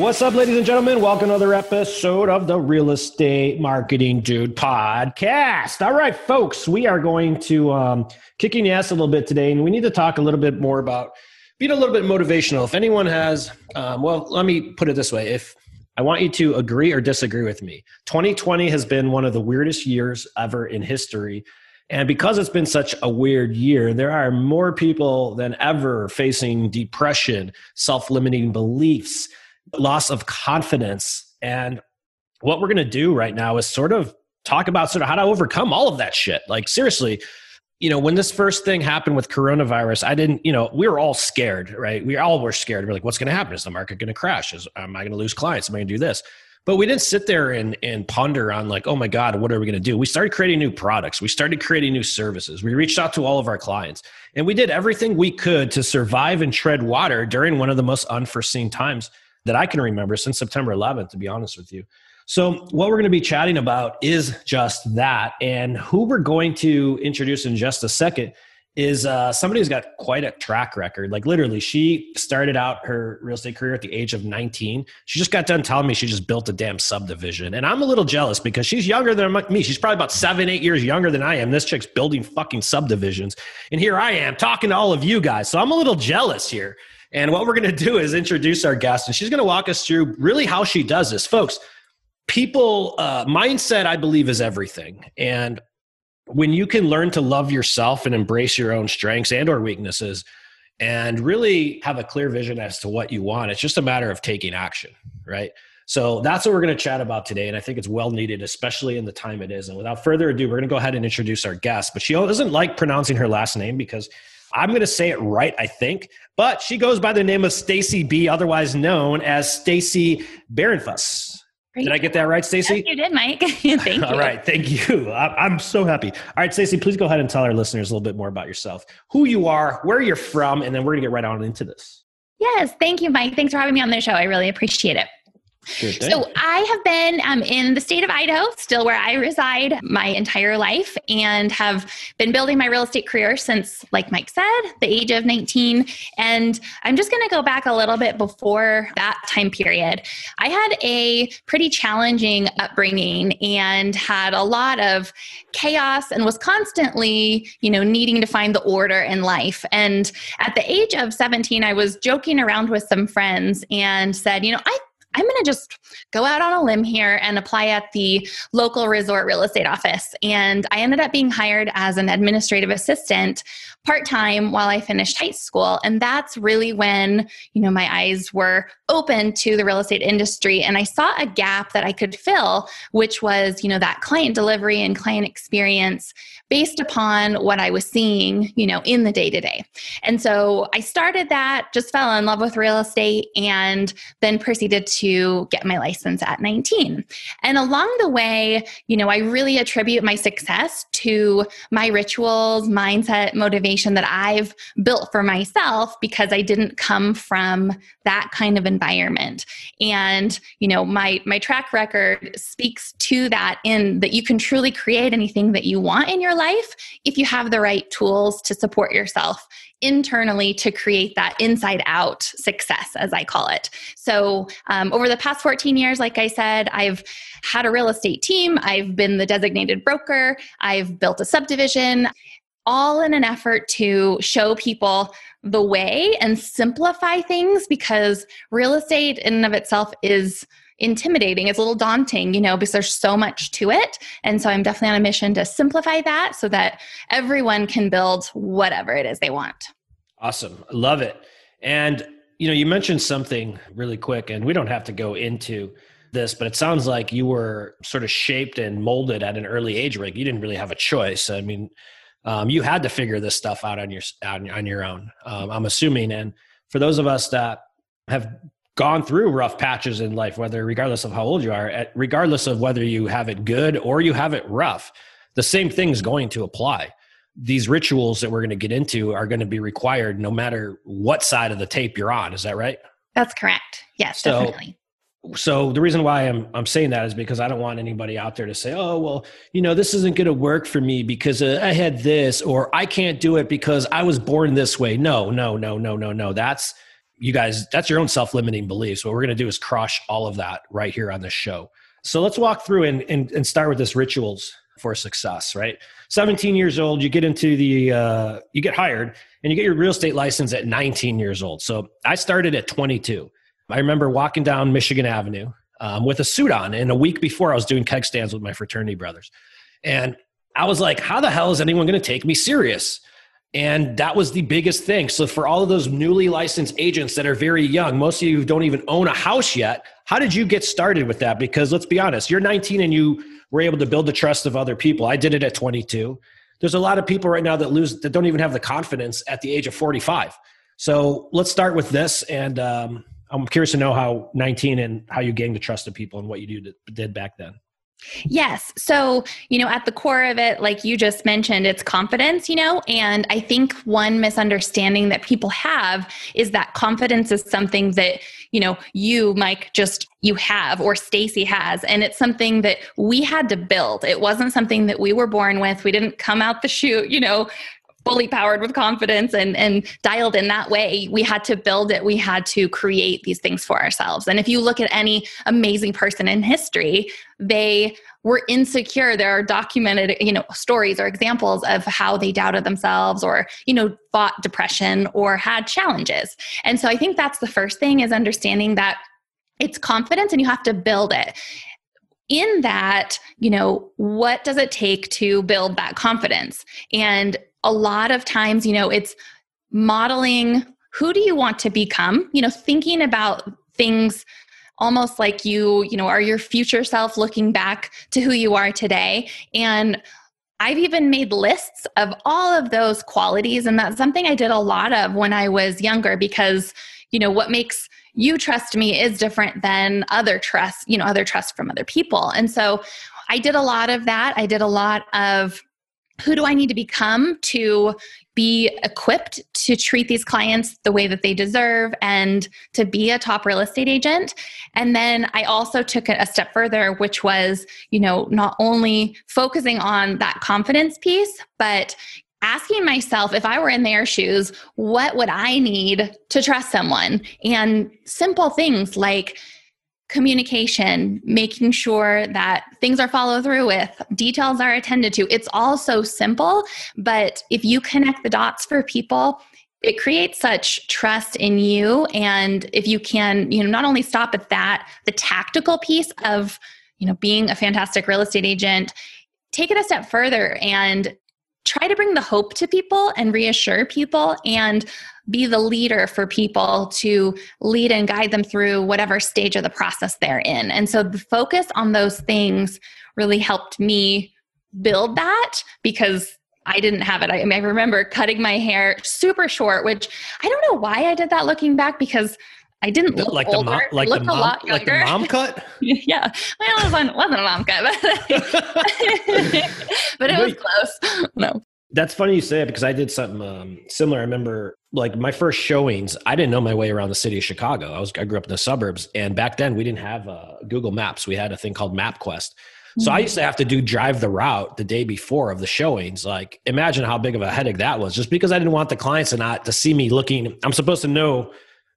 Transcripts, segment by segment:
What's up, ladies and gentlemen? Welcome to another episode of the Real Estate Marketing Dude podcast. All right, folks, we are going to um, kicking ass a little bit today, and we need to talk a little bit more about being a little bit motivational. If anyone has, um, well, let me put it this way: if I want you to agree or disagree with me. 2020 has been one of the weirdest years ever in history. And because it's been such a weird year, there are more people than ever facing depression, self limiting beliefs, loss of confidence. And what we're going to do right now is sort of talk about sort of how to overcome all of that shit. Like, seriously, you know, when this first thing happened with coronavirus, I didn't, you know, we were all scared, right? We all were scared. We're like, what's going to happen? Is the market going to crash? Is, am I going to lose clients? Am I going to do this? But we didn't sit there and, and ponder on like, oh my God, what are we going to do? We started creating new products. We started creating new services. We reached out to all of our clients and we did everything we could to survive and tread water during one of the most unforeseen times that I can remember since September 11th, to be honest with you. So, what we're going to be chatting about is just that. And who we're going to introduce in just a second is uh, somebody who's got quite a track record. Like, literally, she started out her real estate career at the age of 19. She just got done telling me she just built a damn subdivision. And I'm a little jealous because she's younger than me. She's probably about seven, eight years younger than I am. This chick's building fucking subdivisions. And here I am talking to all of you guys. So, I'm a little jealous here. And what we're going to do is introduce our guest, and she's going to walk us through really how she does this. Folks, people uh, mindset i believe is everything. And when you can learn to love yourself and embrace your own strengths and or weaknesses and really have a clear vision as to what you want it's just a matter of taking action right? So that's what we're going to chat about today and i think it's well needed especially in the time it is. And without further ado we're going to go ahead and introduce our guest. But she doesn't like pronouncing her last name because i'm going to say it right i think but she goes by the name of stacy b otherwise known as stacy barenfuss Great. Did I get that right, Stacy? Yes, you did, Mike. thank you. All right, thank you. I'm so happy. All right, Stacy, please go ahead and tell our listeners a little bit more about yourself, who you are, where you're from, and then we're gonna get right on into this. Yes, thank you, Mike. Thanks for having me on the show. I really appreciate it. So I have been um, in the state of Idaho, still where I reside, my entire life, and have been building my real estate career since, like Mike said, the age of 19. And I'm just going to go back a little bit before that time period. I had a pretty challenging upbringing and had a lot of chaos and was constantly, you know, needing to find the order in life. And at the age of 17, I was joking around with some friends and said, you know, I I'm going to just go out on a limb here and apply at the local resort real estate office. And I ended up being hired as an administrative assistant part time while I finished high school. And that's really when, you know, my eyes were open to the real estate industry. And I saw a gap that I could fill, which was, you know, that client delivery and client experience based upon what I was seeing, you know, in the day to day. And so I started that, just fell in love with real estate, and then proceeded to get my license at 19. And along the way, you know, I really attribute my success to my rituals, mindset, motivation that I've built for myself because I didn't come from that kind of environment. And, you know, my my track record speaks to that in that you can truly create anything that you want in your life if you have the right tools to support yourself internally to create that inside out success, as I call it. So, um, over the past 14 years, like I said, I've had a real estate team, I've been the designated broker, I've built a subdivision, all in an effort to show people the way and simplify things because real estate in and of itself is intimidating. It's a little daunting, you know, because there's so much to it. And so I'm definitely on a mission to simplify that so that everyone can build whatever it is they want. Awesome. Love it. And you know, you mentioned something really quick and we don't have to go into this, but it sounds like you were sort of shaped and molded at an early age. Like you didn't really have a choice. I mean, um, you had to figure this stuff out on your on, on your own. Um, I'm assuming, and for those of us that have gone through rough patches in life, whether regardless of how old you are, regardless of whether you have it good or you have it rough, the same thing is going to apply. These rituals that we're going to get into are going to be required no matter what side of the tape you're on. Is that right? That's correct. Yes, so, definitely so the reason why I'm I'm saying that is because I don't want anybody out there to say, "Oh, well, you know, this isn't going to work for me because uh, I had this or I can't do it because I was born this way." No, no, no, no, no, no. That's you guys, that's your own self-limiting beliefs. What we're going to do is crush all of that right here on this show. So let's walk through and and, and start with this rituals for success, right? 17 years old, you get into the uh, you get hired and you get your real estate license at 19 years old. So I started at 22 I remember walking down Michigan Avenue um, with a suit on, and a week before I was doing keg stands with my fraternity brothers. And I was like, how the hell is anyone going to take me serious? And that was the biggest thing. So, for all of those newly licensed agents that are very young, most of you don't even own a house yet, how did you get started with that? Because let's be honest, you're 19 and you were able to build the trust of other people. I did it at 22. There's a lot of people right now that lose, that don't even have the confidence at the age of 45. So, let's start with this. And um, I'm curious to know how 19 and how you gained the trust of people and what you did back then. Yes. So, you know, at the core of it, like you just mentioned, it's confidence, you know, and I think one misunderstanding that people have is that confidence is something that, you know, you, Mike, just you have or Stacy has. And it's something that we had to build. It wasn't something that we were born with. We didn't come out the chute, you know, fully powered with confidence and and dialed in that way we had to build it. We had to create these things for ourselves. And if you look at any amazing person in history they were insecure. There are documented you know stories or examples of how they doubted themselves or you know fought depression or had challenges. And so i think that's the first thing is understanding that it's confidence and you have to build it. In that, you know, what does it take to build that confidence? And a lot of times, you know, it's modeling who do you want to become, you know, thinking about things almost like you, you know, are your future self looking back to who you are today. And I've even made lists of all of those qualities. And that's something I did a lot of when I was younger because, you know, what makes you trust me is different than other trust, you know, other trust from other people. And so I did a lot of that. I did a lot of who do I need to become to be equipped to treat these clients the way that they deserve and to be a top real estate agent? And then I also took it a step further, which was, you know, not only focusing on that confidence piece, but asking myself if I were in their shoes, what would I need to trust someone? And simple things like, communication, making sure that things are followed through with, details are attended to. It's all so simple, but if you connect the dots for people, it creates such trust in you and if you can, you know, not only stop at that, the tactical piece of, you know, being a fantastic real estate agent, take it a step further and try to bring the hope to people and reassure people and be the leader for people to lead and guide them through whatever stage of the process they're in. And so the focus on those things really helped me build that because I didn't have it. I, I remember cutting my hair super short, which I don't know why I did that looking back because I didn't look like older. the mom, like the mom, like the mom cut. yeah, well, it wasn't, wasn't a mom cut, but, but it was close. No, that's funny you say it because I did something um, similar. I remember like my first showings. I didn't know my way around the city of Chicago. I was I grew up in the suburbs, and back then we didn't have uh, Google Maps. We had a thing called MapQuest. So I used to have to do drive the route the day before of the showings. Like imagine how big of a headache that was, just because I didn't want the clients to not to see me looking. I'm supposed to know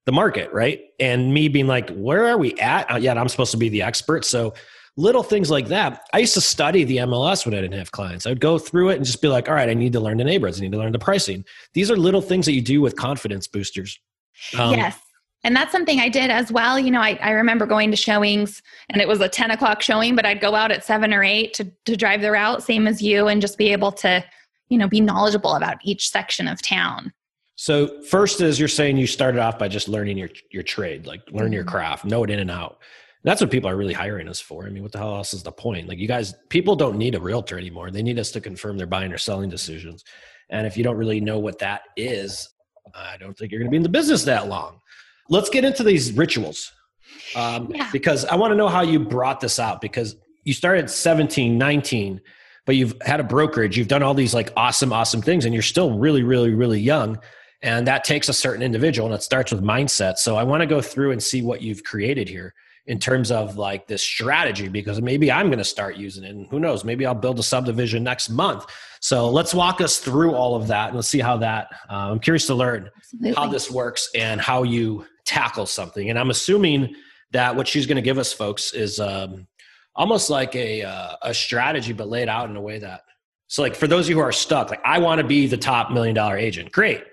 the market, right? And me being like, where are we at? Uh, yet I'm supposed to be the expert. So little things like that. I used to study the MLS when I didn't have clients. I would go through it and just be like, all right, I need to learn the neighborhoods. I need to learn the pricing. These are little things that you do with confidence boosters. Um, yes. And that's something I did as well. You know, I, I remember going to showings and it was a 10 o'clock showing, but I'd go out at seven or eight to, to drive the route, same as you, and just be able to, you know, be knowledgeable about each section of town. So first is you're saying you started off by just learning your your trade, like learn your mm-hmm. craft, know it in and out that's what people are really hiring us for. I mean, what the hell else is the point? Like, you guys, people don't need a realtor anymore. They need us to confirm their buying or selling decisions. And if you don't really know what that is, I don't think you're going to be in the business that long. Let's get into these rituals um, yeah. because I want to know how you brought this out because you started 17, 19, but you've had a brokerage, you've done all these like awesome, awesome things, and you're still really, really, really young. And that takes a certain individual and it starts with mindset. So I want to go through and see what you've created here in terms of like this strategy because maybe I'm going to start using it. And who knows, maybe I'll build a subdivision next month. So let's walk us through all of that and let's see how that. Uh, I'm curious to learn Absolutely. how this works and how you tackle something. And I'm assuming that what she's going to give us, folks, is um, almost like a uh, a strategy, but laid out in a way that. So, like for those of you who are stuck, like I want to be the top million dollar agent. Great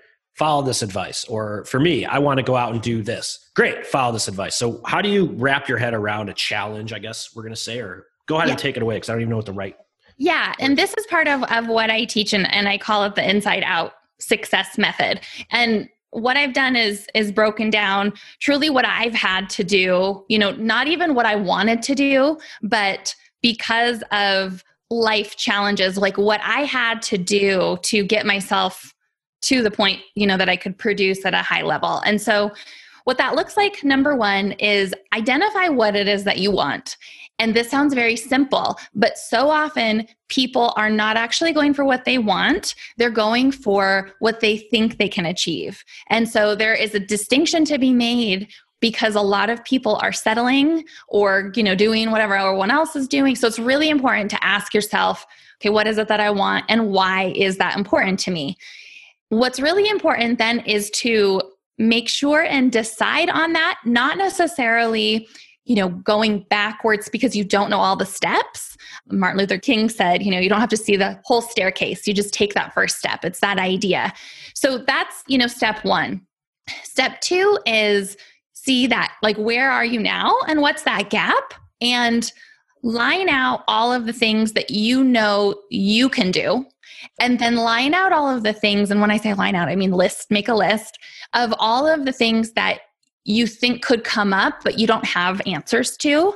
follow this advice. Or for me, I want to go out and do this. Great, follow this advice. So, how do you wrap your head around a challenge, I guess we're going to say, or go ahead yeah. and take it away because I don't even know what the right. Yeah. And this is part of, of what I teach, and, and I call it the inside out success method. And what I've done is is broken down truly what I've had to do, you know, not even what I wanted to do, but because of life challenges, like what I had to do to get myself to the point, you know, that I could produce at a high level. And so what that looks like, number one, is identify what it is that you want. And this sounds very simple, but so often people are not actually going for what they want. They're going for what they think they can achieve. And so there is a distinction to be made because a lot of people are settling or you know doing whatever everyone else is doing so it's really important to ask yourself okay what is it that i want and why is that important to me What's really important then is to make sure and decide on that, not necessarily you know going backwards because you don't know all the steps. Martin luther king said you know you don't have to see the whole staircase. You just take that first step. It's that idea. So that's you know step 1 step 2 is see that like where are you now and what's that gap? And line out all of the things that you know you can do and then line out all of the things. And when I say line out, I mean list, make a list of all of the things that you think could come up, but you don't have answers to.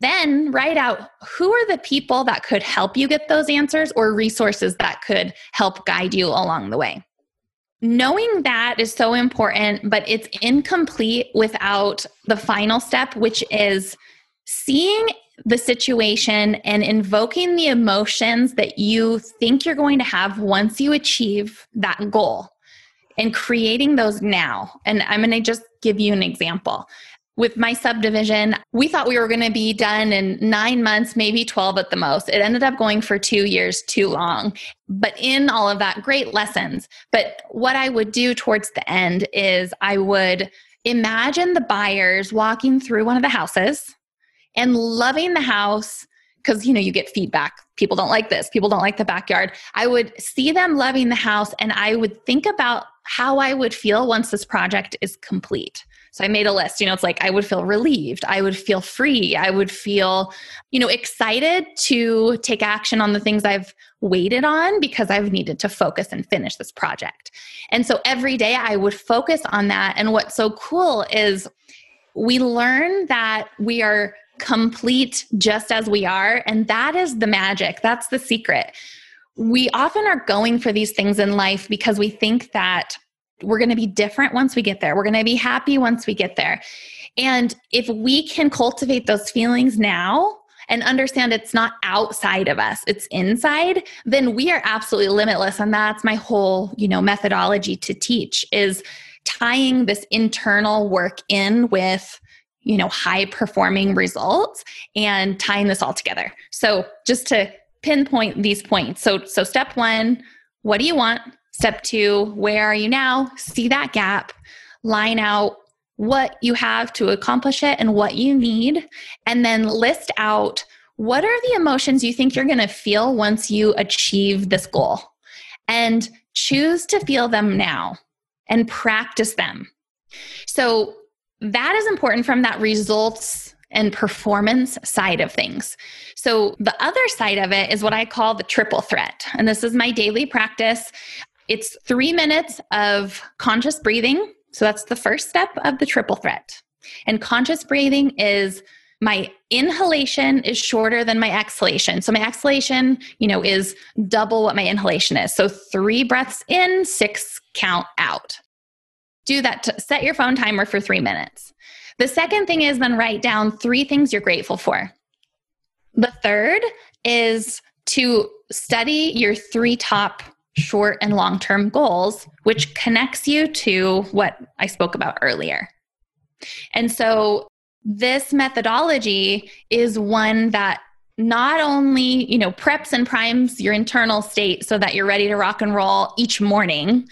Then write out who are the people that could help you get those answers or resources that could help guide you along the way. Knowing that is so important, but it's incomplete without the final step, which is seeing the situation and invoking the emotions that you think you're going to have once you achieve that goal and creating those now. And I'm going to just give you an example. With my subdivision, we thought we were going to be done in nine months, maybe 12 at the most. It ended up going for two years too long. But in all of that, great lessons. But what I would do towards the end is I would imagine the buyers walking through one of the houses and loving the house because you know you get feedback. People don't like this. People don't like the backyard. I would see them loving the house and i would think about how i would feel once this project is complete. So i made a list. You know it's like i would feel relieved. I would feel free. I would feel you know excited to take action on the things i've waited on because i've needed to focus and finish this project. And so every day i would focus on that. And what's so cool is we learn that we are complete just as we are. And that is the magic, that's the secret. We often are going for these things in life because we think that we're going to be different once we get there. We're going to be happy once we get there. And if we can cultivate those feelings now, and understand it's not outside of us it's inside then we are absolutely limitless and that's my whole you know methodology to teach is tying this internal work in with you know high performing results and tying this all together. So just to pinpoint these points. So so step 1 what do you want? Step 2 where are you now? See that gap. Line out what you have to accomplish it and what you need. And then list out what are the emotions you think you're going to feel once you achieve this goal. And choose to feel them now and practice them. So that is important from that results and performance side of things. So, the other side of it is what I call the triple threat. And this is my daily practice. It's three minutes of conscious breathing. So, that's the first step of the triple threat. And conscious breathing is my inhalation is shorter than my exhalation. So my exhalation, you know, is double what my inhalation is. So 3 breaths in, 6 count out. Do that. To set your phone timer for three minutes. The second thing is then write down three things you're grateful for. The third is to study your three top short and long term goals, which connects you to what I spoke about earlier. And so this methodology is one that not only you know preps and primes your internal state so that you're ready to rock and roll each morning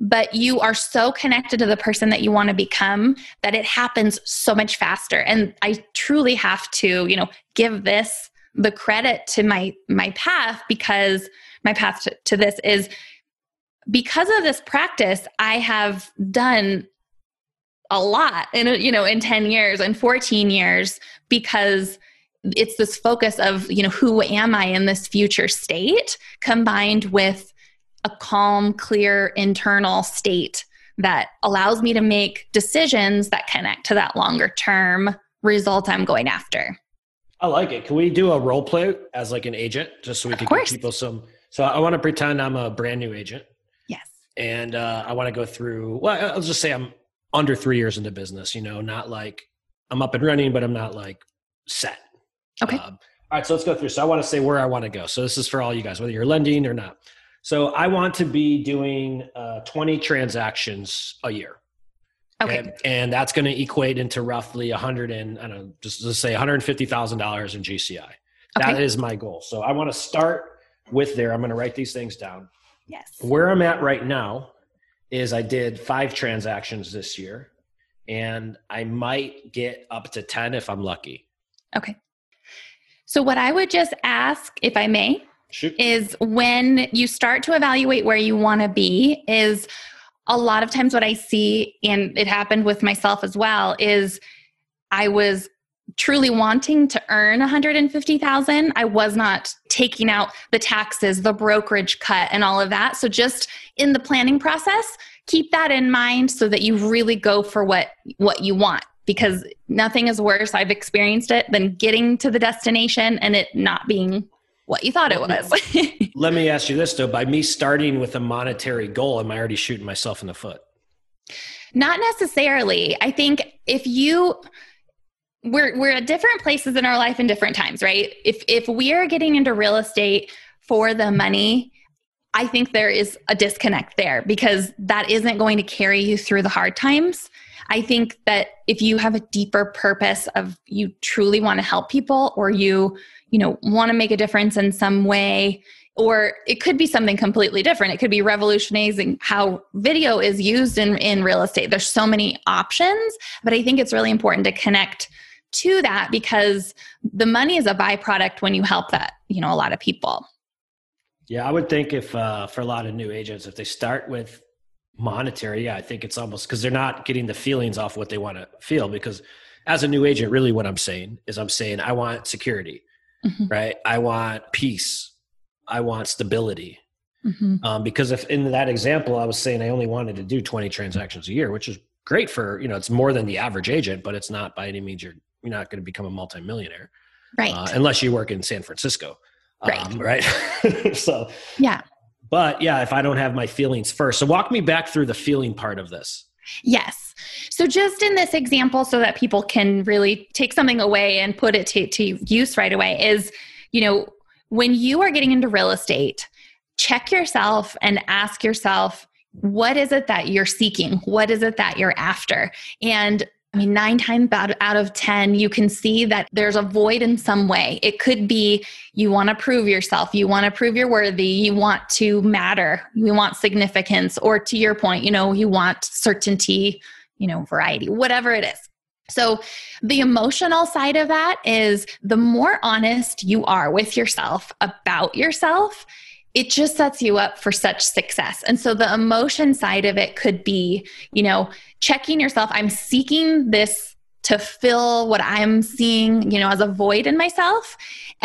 but you are so connected to the person that you want to become that it happens so much faster. And i truly have to you know give this the credit to my my path because my path to, to this is because of this practice i have done a lot in you know in 10 years and 14 years because it's this focus of you know who am i in this future state combined with a calm clear internal state that allows me to make decisions that connect to that longer term result i'm going after I like it. Can we do a role play as like an agent, just so we can give people some? So I want to pretend I'm a brand new agent. Yes. And uh, I want to go through. Well, I'll just say I'm under three years into business. You know, not like I'm up and running, but I'm not like set. Okay. Um, all right. So let's go through. So I want to say where I want to go. So this is for all you guys, whether you're lending or not. So I want to be doing uh, 20 transactions a year. Okay. And, and that's going to equate into roughly 100 and I don't know, just to say $150,000 in GCI. Okay. That is my goal. So I want to start with there. I'm going to write these things down. Yes. Where I'm at right now is I did five transactions this year and I might get up to 10 if I'm lucky. Okay. So, what I would just ask, if I may, Shoot. is when you start to evaluate where you want to be, is a lot of times what I see, and it happened with myself as well, is I was truly wanting to earn 150,000. I was not taking out the taxes, the brokerage cut and all of that. So just in the planning process, keep that in mind so that you really go for what what you want because nothing is worse I've experienced it than getting to the destination and it not being what you thought it was. Let me ask you this though: by me starting with a monetary goal, am I already shooting myself in the foot? Not necessarily. I think if you we're we're at different places in our life in different times, right? If if we are getting into real estate for the money, I think there is a disconnect there because that isn't going to carry you through the hard times. I think that if you have a deeper purpose of you truly want to help people or you you know want to make a difference in some way or it could be something completely different. It could be revolutionizing how video is used in, in real estate. There's so many options but i think it's really important to connect to that because the money is a byproduct when you help that you know a lot of people. Yeah i would think if uh, for a lot of new agents if they start with monetary yeah i think it's almost because they're not getting the feelings off what they want to feel because as a new agent really what i'm saying is i'm saying i want security mm-hmm. right? I want peace. I want stability. Mm-hmm. Um, because if in that example, I was saying I only wanted to do 20 transactions a year, which is great for, you know, it's more than the average agent, but it's not by any means you're, you're not going to become a multimillionaire. Right. Uh, unless you work in San Francisco. Right. Um, right. so, yeah. But yeah, if I don't have my feelings first. So walk me back through the feeling part of this. Yes. So, just in this example, so that people can really take something away and put it to, to use right away, is you know, when you are getting into real estate, check yourself and ask yourself, what is it that you're seeking? What is it that you're after? And I mean, nine times out of 10, you can see that there's a void in some way. It could be you want to prove yourself, you want to prove you're worthy, you want to matter, you want significance, or to your point, you know, you want certainty, you know, variety, whatever it is. So, the emotional side of that is the more honest you are with yourself about yourself, it just sets you up for such success. And so the emotion side of it could be, you know, checking yourself. I'm seeking this to fill what I'm seeing, you know, as a void in myself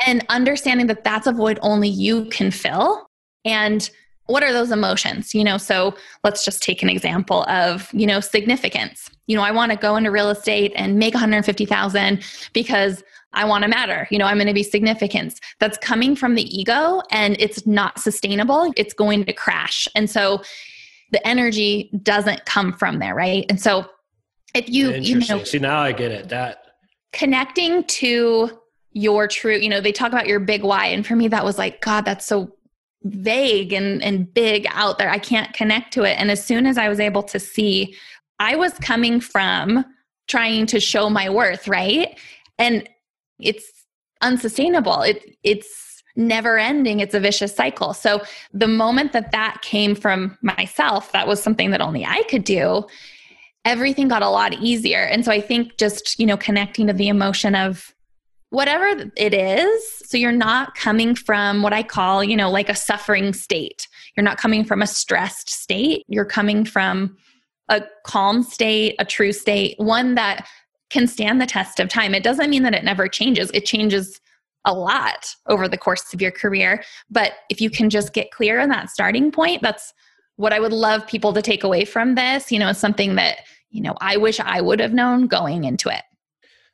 and understanding that that's a void only you can fill. And what are those emotions? You know, so let's just take an example of, you know, significance. You know, I want to go into real estate and make 150,000 because I want to matter. You know, I'm going to be significant. That's coming from the ego and it's not sustainable. It's going to crash. And so, the energy doesn't come from there, right? And so if you you know see now I get it that connecting to your true, you know, they talk about your big why. And for me, that was like, God, that's so vague and, and big out there. I can't connect to it. And as soon as I was able to see, I was coming from trying to show my worth, right? And it's unsustainable. It it's never ending. It's a vicious cycle. So the moment that that came from myself, that was something that only I could do. Everything got a lot easier. And so I think just, you know, connecting to the emotion of whatever it is. So you're not coming from what I call, you know, like a suffering state. You're not coming from a stressed state. You're coming from a calm state, a true state, one that can stand the test of time. It doesn't mean that it never changes. It changes a lot over the course of your career. But if you can just get clear on that starting point, that's what I would love people to take away from this. You know, it's something that, you know, I wish I would have known going into it.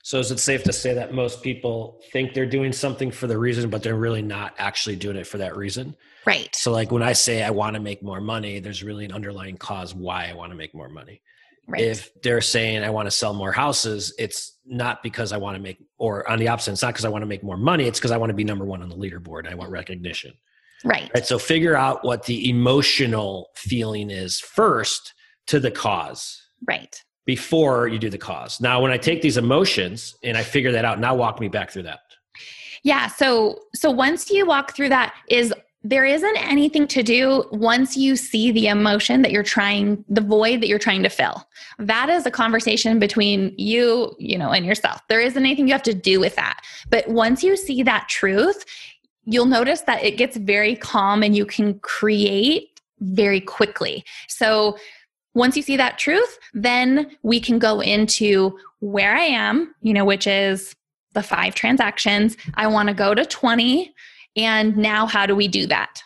So is it safe to say that most people think they're doing something for the reason, but they're really not actually doing it for that reason? Right. So like when I say I want to make more money, there's really an underlying cause why I want to make more money. Right. If they're saying I want to sell more houses, it's not because I want to make, or on the opposite, it's not because I want to make more money. It's because I want to be number one on the leaderboard. I want recognition. Right. Right. So figure out what the emotional feeling is first to the cause. Right before you do the cause. Now, when I take these emotions and I figure that out, now walk me back through that. Yeah. So, so once you walk through that, is there isn't anything to do once you see the emotion that you're trying, the void that you're trying to fill. That is a conversation between you, you know, and yourself. There isn't anything you have to do with that. But once you see that truth, you'll notice that it gets very calm and you can create very quickly. So once you see that truth, then we can go into where I am, you know, which is the five transactions. I want to go to 20. And now, how do we do that?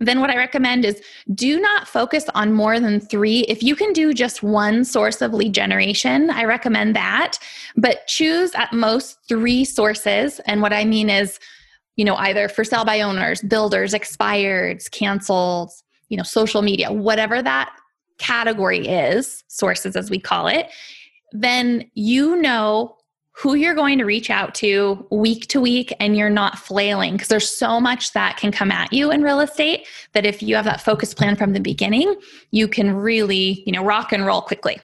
Then, what I recommend is do not focus on more than three. If you can do just one source of lead generation, I recommend that. But choose at most three sources. And what I mean is, you know, either for sale by owners, builders, expireds, canceled, you know, social media, whatever that category is, sources as we call it, then you know who you're going to reach out to week to week and you're not flailing because there's so much that can come at you in real estate that if you have that focus plan from the beginning, you can really, you know, rock and roll quickly.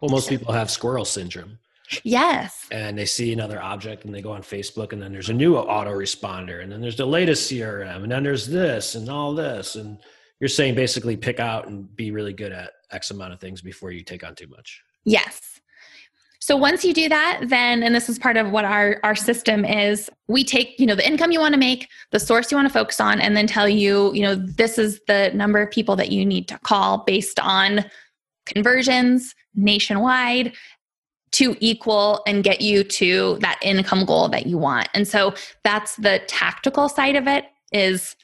Well, most people have squirrel syndrome. Yes. And they see another object and they go on Facebook and then there's a new autoresponder and then there's the latest CRM and then there's this and all this and you're saying basically pick out and be really good at X amount of things before you take on too much. Yes. So once you do that, then, and this is part of what our, our system is, we take, you know, the income you want to make, the source you want to focus on, and then tell you, you know, this is the number of people that you need to call based on conversions nationwide to equal and get you to that income goal that you want. And so that's the tactical side of it is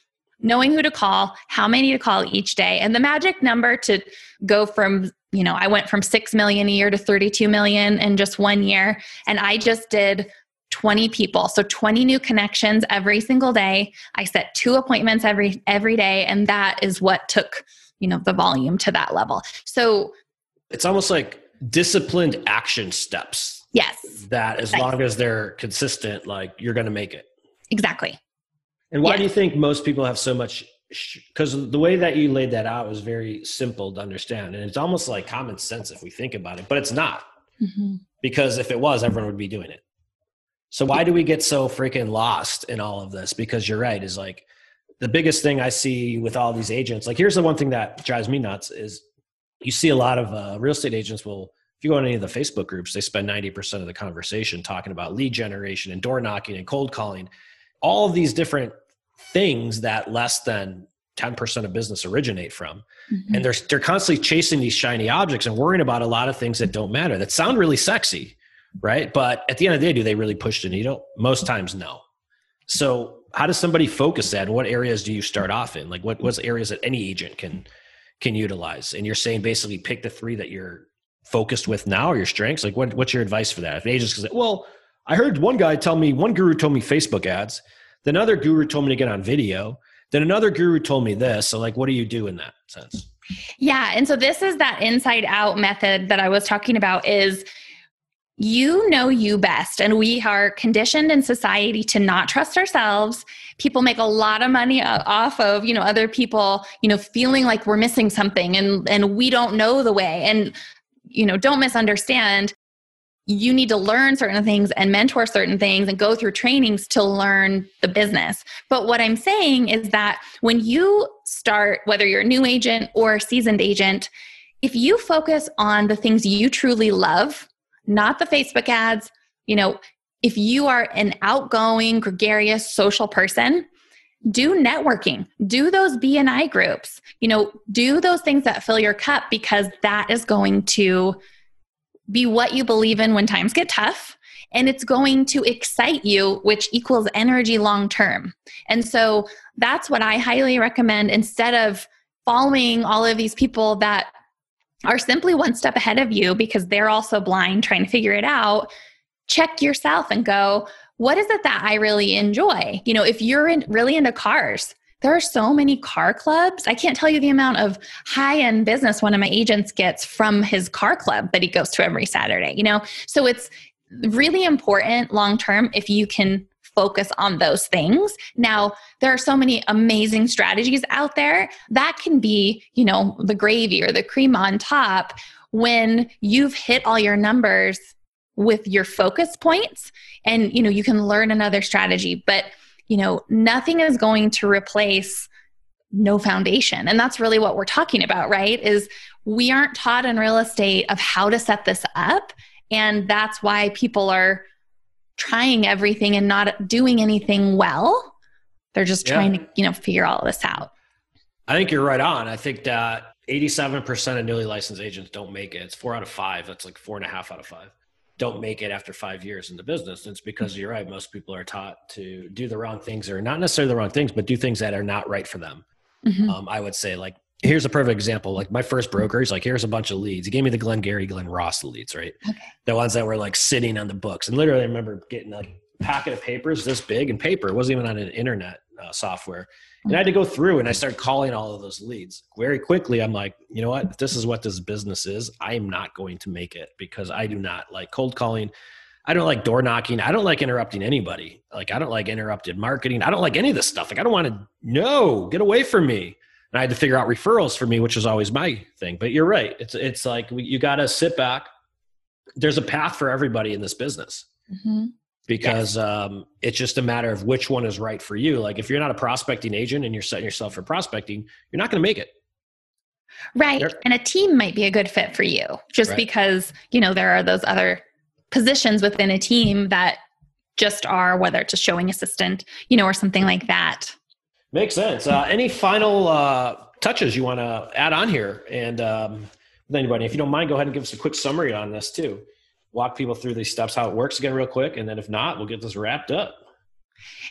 knowing who to call, how many to call each day, and the magic number to go from, you know, I went from 6 million a year to 32 million in just one year. And I just did 20 people. So 20 new connections every single day. I set two appointments every every day and that is what took, you know, the volume to that level. So it's almost like disciplined action steps. Yes. That as long as they're consistent like you're going to make it. Exactly. And why yeah. do you think most people have so much? Because the way that you laid that out was very simple to understand, and it's almost like common sense if we think about it, but it's not. Mm-hmm. Because if it was, everyone would be doing it. So why do we get so freaking lost in all of this? Because you're right, is like the biggest thing I see with all these agents. Like, here's the one thing that drives me nuts is you see a lot of uh, real estate agents will if you go on any of the Facebook groups, they spend 90% of the conversation talking about lead generation and door knocking and cold calling all of these different things that less than 10% of business originate from. Mm-hmm. And they're, they're constantly chasing these shiny objects and worrying about a lot of things that don't matter that sound really sexy, right? But at the end of the day, do they really push the needle? Most times, no. So, how does somebody focus that? And what areas do you start off in? Like, what what's areas that any agent can can utilize? And you're saying basically pick the three that you're focused with now or your strengths. Like, what what's your advice for that? If an agent's say, well, I heard one guy tell me, one guru told me Facebook ads. Then another guru told me to get on video. Then another guru told me this. So, like, what do you do in that sense? Yeah. And so this is that inside out method that I was talking about is you know you best and we are conditioned in society to not trust ourselves people make a lot of money uh, off of you know other people you know feeling like we're missing something and and we don't know the way and you know don't misunderstand you need to learn certain things and mentor certain things and go through trainings to learn the business. But what I'm saying is that when you start, whether you're a new agent or a seasoned agent, if you focus on the things you truly love, not the Facebook ads, you know, if you are an outgoing, gregarious, social person, do networking do those bni groups you know do those things that fill your cup because that is going to be what you believe in when times get tough and it's going to excite you which equals energy long term. And so that's what i highly recommend instead of following all of these people that are simply one step ahead of you because they're also blind trying to figure it out check yourself and go what is it that i really enjoy? You know if you're in, really into cars there are so many car clubs. I can't tell you the amount of high end business one of my agents gets from his car club that he goes to every Saturday, you know? So it's really important long term if you can focus on those things. Now, there are so many amazing strategies out there that can be, you know, the gravy or the cream on top when you've hit all your numbers with your focus points and you know you can learn another strategy but you know, nothing is going to replace no foundation. And that's really what we're talking about, right? Is we aren't taught in real estate of how to set this up. And that's why people are trying everything and not doing anything well. They're just yeah. trying to, you know, figure all this out. I think you're right on. I think that 87% of newly licensed agents don't make it. It's four out of five. That's like four and a half out of five don't make it after five years in the business. And it's because you're right. Most people are taught to do the wrong things or not necessarily the wrong things, but do things that are not right for them. Mm-hmm. Um, I would say like, here's a perfect example. Like my first broker, he's like, here's a bunch of leads. He gave me the Glengarry, Glen Ross leads, right? Okay. The ones that were like sitting on the books. And literally I remember getting a packet of papers this big and paper. It wasn't even on an internet uh, software. And I had to go through and I started calling all of those leads. Very quickly, I'm like, you know what? If this is what this business is, I am not going to make it because I do not like cold calling. I don't like door knocking. I don't like interrupting anybody. Like, I don't like interrupted marketing. I don't like any of this stuff. Like, I don't want to, no, get away from me. And I had to figure out referrals for me, which was always my thing. But you're right. It's, it's like you got to sit back. There's a path for everybody in this business. Mm-hmm because yes. um, it's just a matter of which one is right for you. Like if you're not a prospecting agent and you're setting yourself for prospecting, you're not going to make it. Right. There. And a team might be a good fit for you just right. because, you know, there are those other positions within a team that just are, whether it's a showing assistant, you know, or something like that. Makes sense. Uh, any final uh, touches you want to add on here? And um, with anybody, if you don't mind, go ahead and give us a quick summary on this too walk people through these steps, how it works again, real quick. And then if not, we'll get this wrapped up.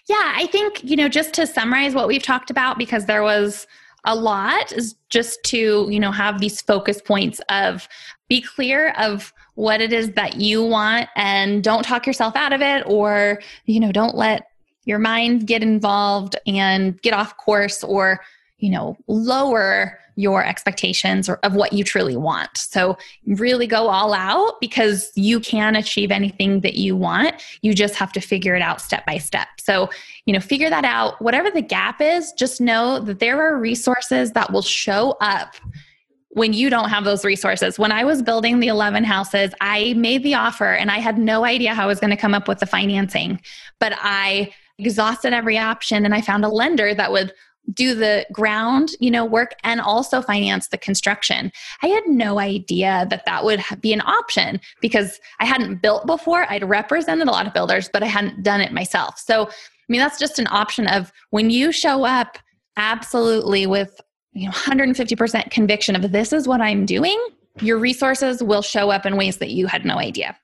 Yeah, I think, you know, just to summarize what we've talked about, because there was a lot, is just to, you know, have these focus points of be clear of what it is that you want and don't talk yourself out of it or, you know, don't let your mind get involved and get off course or, you know, lower your expectations or of what you truly want. So really go all out because you can achieve anything that you want. You just have to figure it out step by step. So, you know, figure that out. Whatever the gap is, just know that there are resources that will show up when you don't have those resources. When I was building the 11 houses, I made the offer and I had no idea how I was going to come up with the financing, but I exhausted every option and I found a lender that would do the ground you know work and also finance the construction. I had no idea that that would be an option because i hadn't built before. I'd represented a lot of builders but i hadn't done it myself. So i mean that's just an option of when you show up absolutely with you know 150% conviction of this is what i'm doing your resources will show up in ways that you had no idea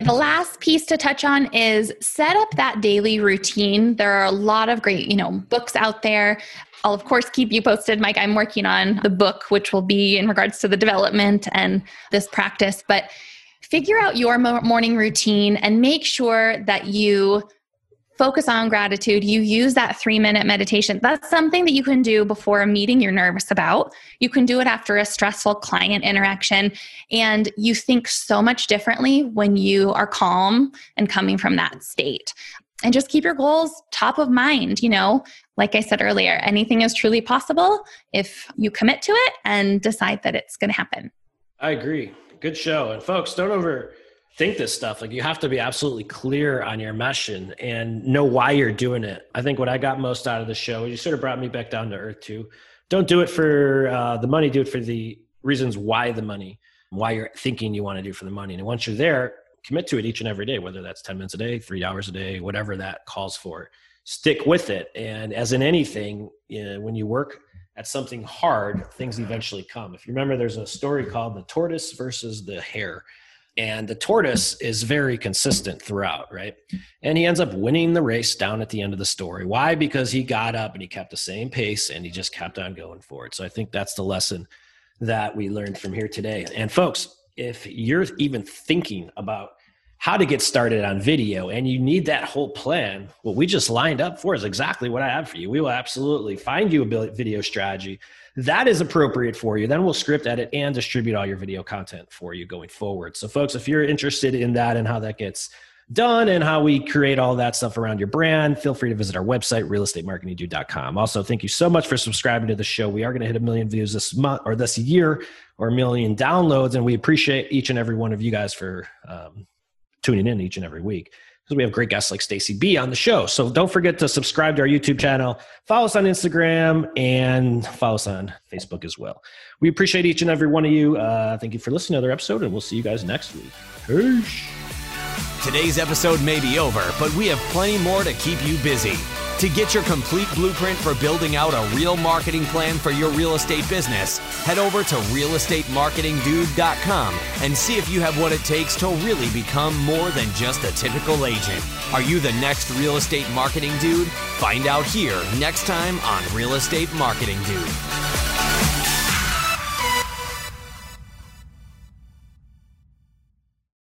the last piece to touch on is set up that daily routine. There are a lot of great, you know, books out there. I'll of course keep you posted, Mike. I'm working on the book, which will be in regards to the development and this practice. But figure out your morning routine and make sure that you focus on gratitude. You use that three minute meditation. That's something that you can do before a meeting you're nervous about. You can do it after a stressful client interaction. And you think so much differently when you are calm and coming from that state. And just keep your goals top of mind. You know, like I said earlier, anything is truly possible if you commit to it and decide that it's going to happen. I agree. Good show. And folks, don't over think this stuff. Like you have to be absolutely clear on your mission and know why you're doing it. I think what I got most out of the show, you sort of brought me back down to earth too. Don't do it for uh, the money. Do it for the reasons why the money, why you're thinking you want to do for the money. And once you're there, commit to it each and every day, whether that's 10 minutes a day, three hours a day, whatever that calls for. Stick with it. And as in anything, you know, when you work at something hard, things eventually come. If you remember, there's a story called the tortoise versus the hare and the tortoise is very consistent throughout, right? And he ends up winning the race down at the end of the story. Why? Because he got up and he kept the same pace and he just kept on going forward. So I think that's the lesson that we learned from here today. And folks, if you're even thinking about how to get started on video and you need that whole plan, what we just lined up for is exactly what I have for you. We will absolutely find you a video strategy that is appropriate for you. Then we'll script edit and distribute all your video content for you going forward. So, folks, if you're interested in that and how that gets done and how we create all that stuff around your brand, feel free to visit our website, realestatemarketingdude.com. Also, thank you so much for subscribing to the show. We are going to hit a million views this month or this year or a million downloads. And we appreciate each and every one of you guys for um, tuning in each and every week because we have great guests like Stacy B on the show. So don't forget to subscribe to our YouTube channel, follow us on Instagram, and follow us on Facebook as well. We appreciate each and every one of you. Uh, thank you for listening to another episode, and we'll see you guys next week. Peace. Today's episode may be over, but we have plenty more to keep you busy. To get your complete blueprint for building out a real marketing plan for your real estate business, head over to realestatemarketingdude.com and see if you have what it takes to really become more than just a typical agent. Are you the next real estate marketing dude? Find out here next time on Real Estate Marketing Dude.